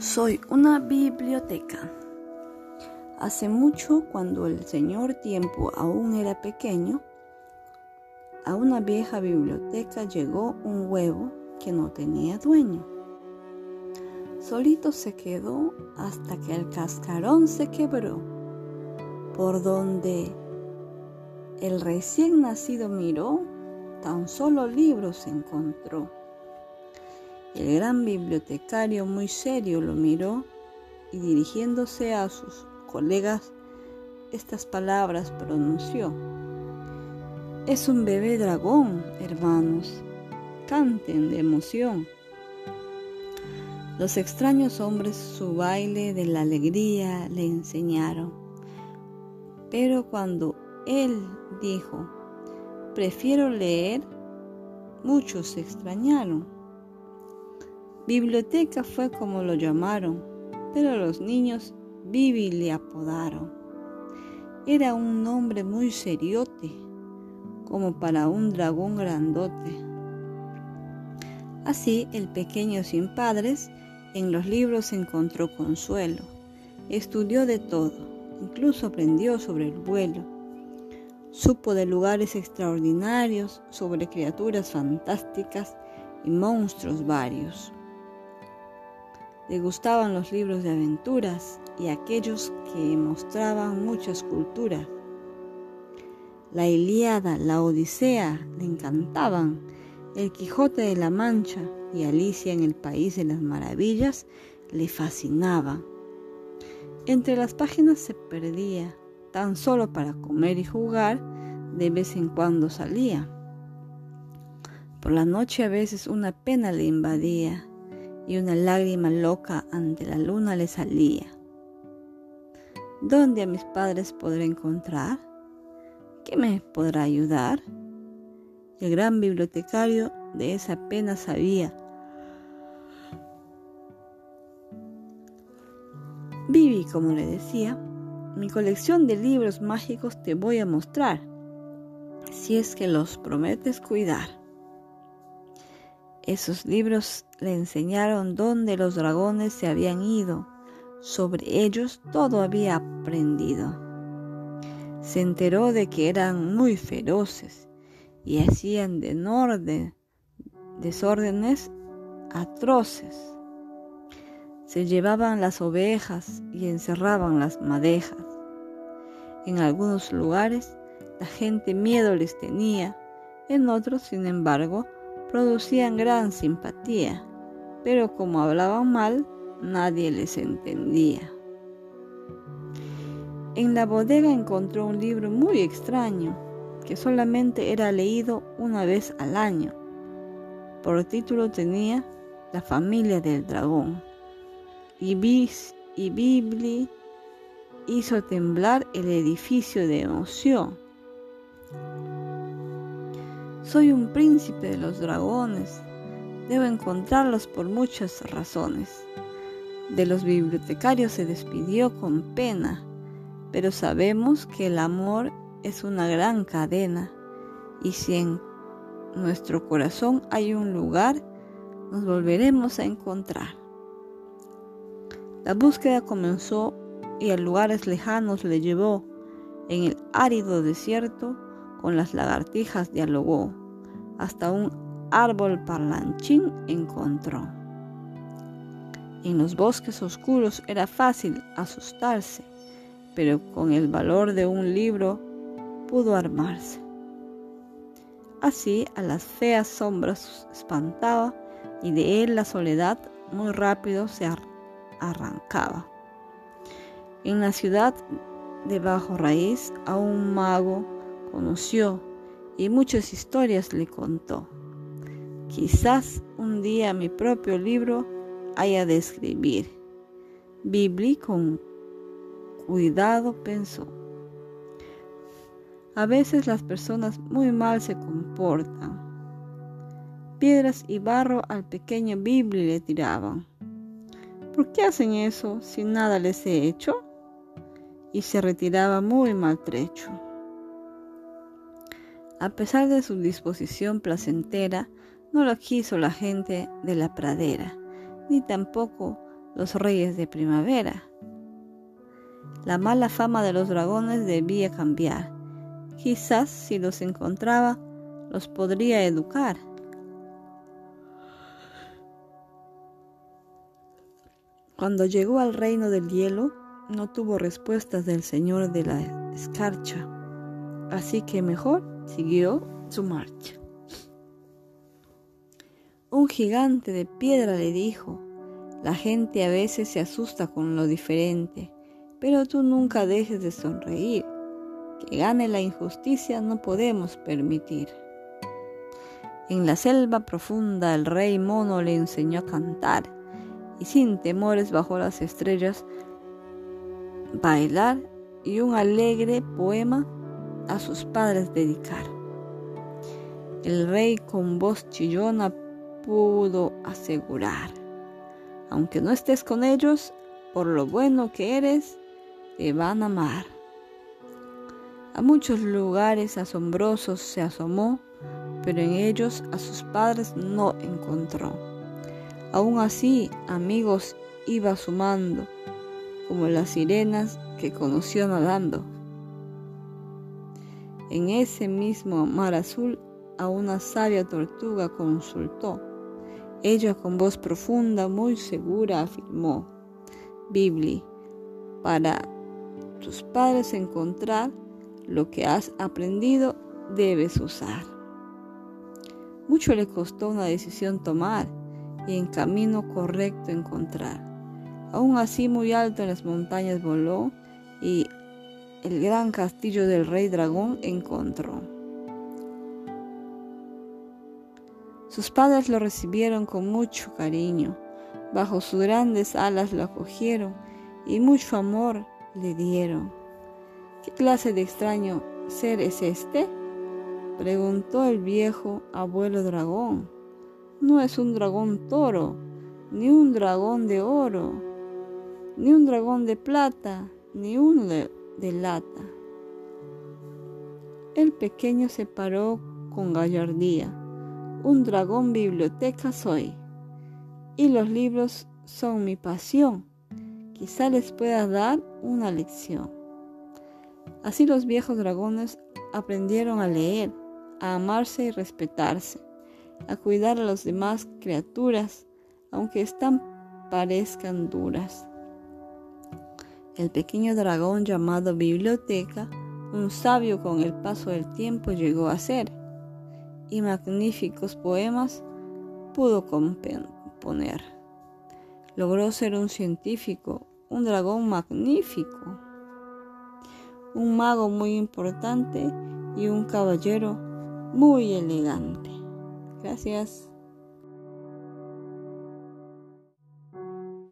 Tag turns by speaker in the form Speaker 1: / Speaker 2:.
Speaker 1: Soy una biblioteca. Hace mucho, cuando el señor tiempo aún era pequeño, a una vieja biblioteca llegó un huevo que no tenía dueño. Solito se quedó hasta que el cascarón se quebró, por donde el recién nacido miró, tan solo libros encontró. El gran bibliotecario muy serio lo miró y dirigiéndose a sus colegas estas palabras pronunció. Es un bebé dragón, hermanos. Canten de emoción. Los extraños hombres su baile de la alegría le enseñaron. Pero cuando él dijo, prefiero leer, muchos se extrañaron. Biblioteca fue como lo llamaron, pero los niños Bibi le apodaron. Era un nombre muy seriote, como para un dragón grandote. Así el pequeño sin padres en los libros encontró consuelo. Estudió de todo, incluso aprendió sobre el vuelo. Supo de lugares extraordinarios, sobre criaturas fantásticas y monstruos varios. Le gustaban los libros de aventuras y aquellos que mostraban muchas culturas. La Ilíada, la Odisea le encantaban, el Quijote de la Mancha y Alicia en el País de las Maravillas le fascinaban. Entre las páginas se perdía, tan solo para comer y jugar, de vez en cuando salía. Por la noche a veces una pena le invadía y una lágrima loca ante la luna le salía. ¿Dónde a mis padres podré encontrar? ¿Qué me podrá ayudar? El gran bibliotecario de esa pena sabía. Vivi, como le decía, mi colección de libros mágicos te voy a mostrar, si es que los prometes cuidar. Esos libros le enseñaron dónde los dragones se habían ido. Sobre ellos todo había aprendido. Se enteró de que eran muy feroces y hacían de desórdenes atroces. Se llevaban las ovejas y encerraban las madejas. En algunos lugares la gente miedo les tenía, en otros, sin embargo, producían gran simpatía, pero como hablaban mal, nadie les entendía. En la bodega encontró un libro muy extraño, que solamente era leído una vez al año. Por título tenía La familia del dragón. Y, Bis, y Bibli hizo temblar el edificio de emoción. Soy un príncipe de los dragones. Debo encontrarlos por muchas razones. De los bibliotecarios se despidió con pena, pero sabemos que el amor es una gran cadena y si en nuestro corazón hay un lugar, nos volveremos a encontrar. La búsqueda comenzó y a lugares lejanos le llevó. En el árido desierto con las lagartijas dialogó, hasta un árbol parlanchín encontró. En los bosques oscuros era fácil asustarse, pero con el valor de un libro pudo armarse. Así a las feas sombras espantaba y de él la soledad muy rápido se arrancaba. En la ciudad de bajo raíz a un mago conoció y muchas historias le contó. Quizás un día mi propio libro haya de escribir. Bibli con cuidado pensó. A veces las personas muy mal se comportan. Piedras y barro al pequeño Bibli le tiraban. ¿Por qué hacen eso si nada les he hecho? Y se retiraba muy maltrecho. A pesar de su disposición placentera, no lo quiso la gente de la pradera, ni tampoco los reyes de primavera. La mala fama de los dragones debía cambiar. Quizás si los encontraba, los podría educar. Cuando llegó al reino del hielo, no tuvo respuestas del señor de la escarcha, así que mejor siguió su marcha. Un gigante de piedra le dijo, la gente a veces se asusta con lo diferente, pero tú nunca dejes de sonreír. Que gane la injusticia no podemos permitir. En la selva profunda el rey mono le enseñó a cantar y sin temores bajo las estrellas bailar y un alegre poema a sus padres dedicar. El rey con voz chillona pudo asegurar, aunque no estés con ellos, por lo bueno que eres, te van a amar. A muchos lugares asombrosos se asomó, pero en ellos a sus padres no encontró. Aún así, amigos iba sumando, como las sirenas que conoció nadando. En ese mismo mar azul a una sabia tortuga consultó. Ella con voz profunda, muy segura, afirmó, Bibli, para tus padres encontrar lo que has aprendido, debes usar. Mucho le costó una decisión tomar y en camino correcto encontrar. Aún así muy alto en las montañas voló y el gran castillo del rey dragón encontró. Sus padres lo recibieron con mucho cariño, bajo sus grandes alas lo acogieron y mucho amor le dieron. ¿Qué clase de extraño ser es este? preguntó el viejo abuelo dragón no es un dragón toro, ni un dragón de oro, ni un dragón de plata, ni uno de, lata. El pequeño se paró con gallardía. Un dragón biblioteca soy, y los libros son mi pasión. Quizá les pueda dar una lección. Así los viejos dragones aprendieron a leer, a amarse y respetarse a cuidar a las demás criaturas, aunque están parezcan duras. El pequeño dragón llamado biblioteca, un sabio con el paso del tiempo llegó a ser, y magníficos poemas pudo componer. Logró ser un científico, un dragón magnífico, un mago muy importante y un caballero muy elegante. Gracias.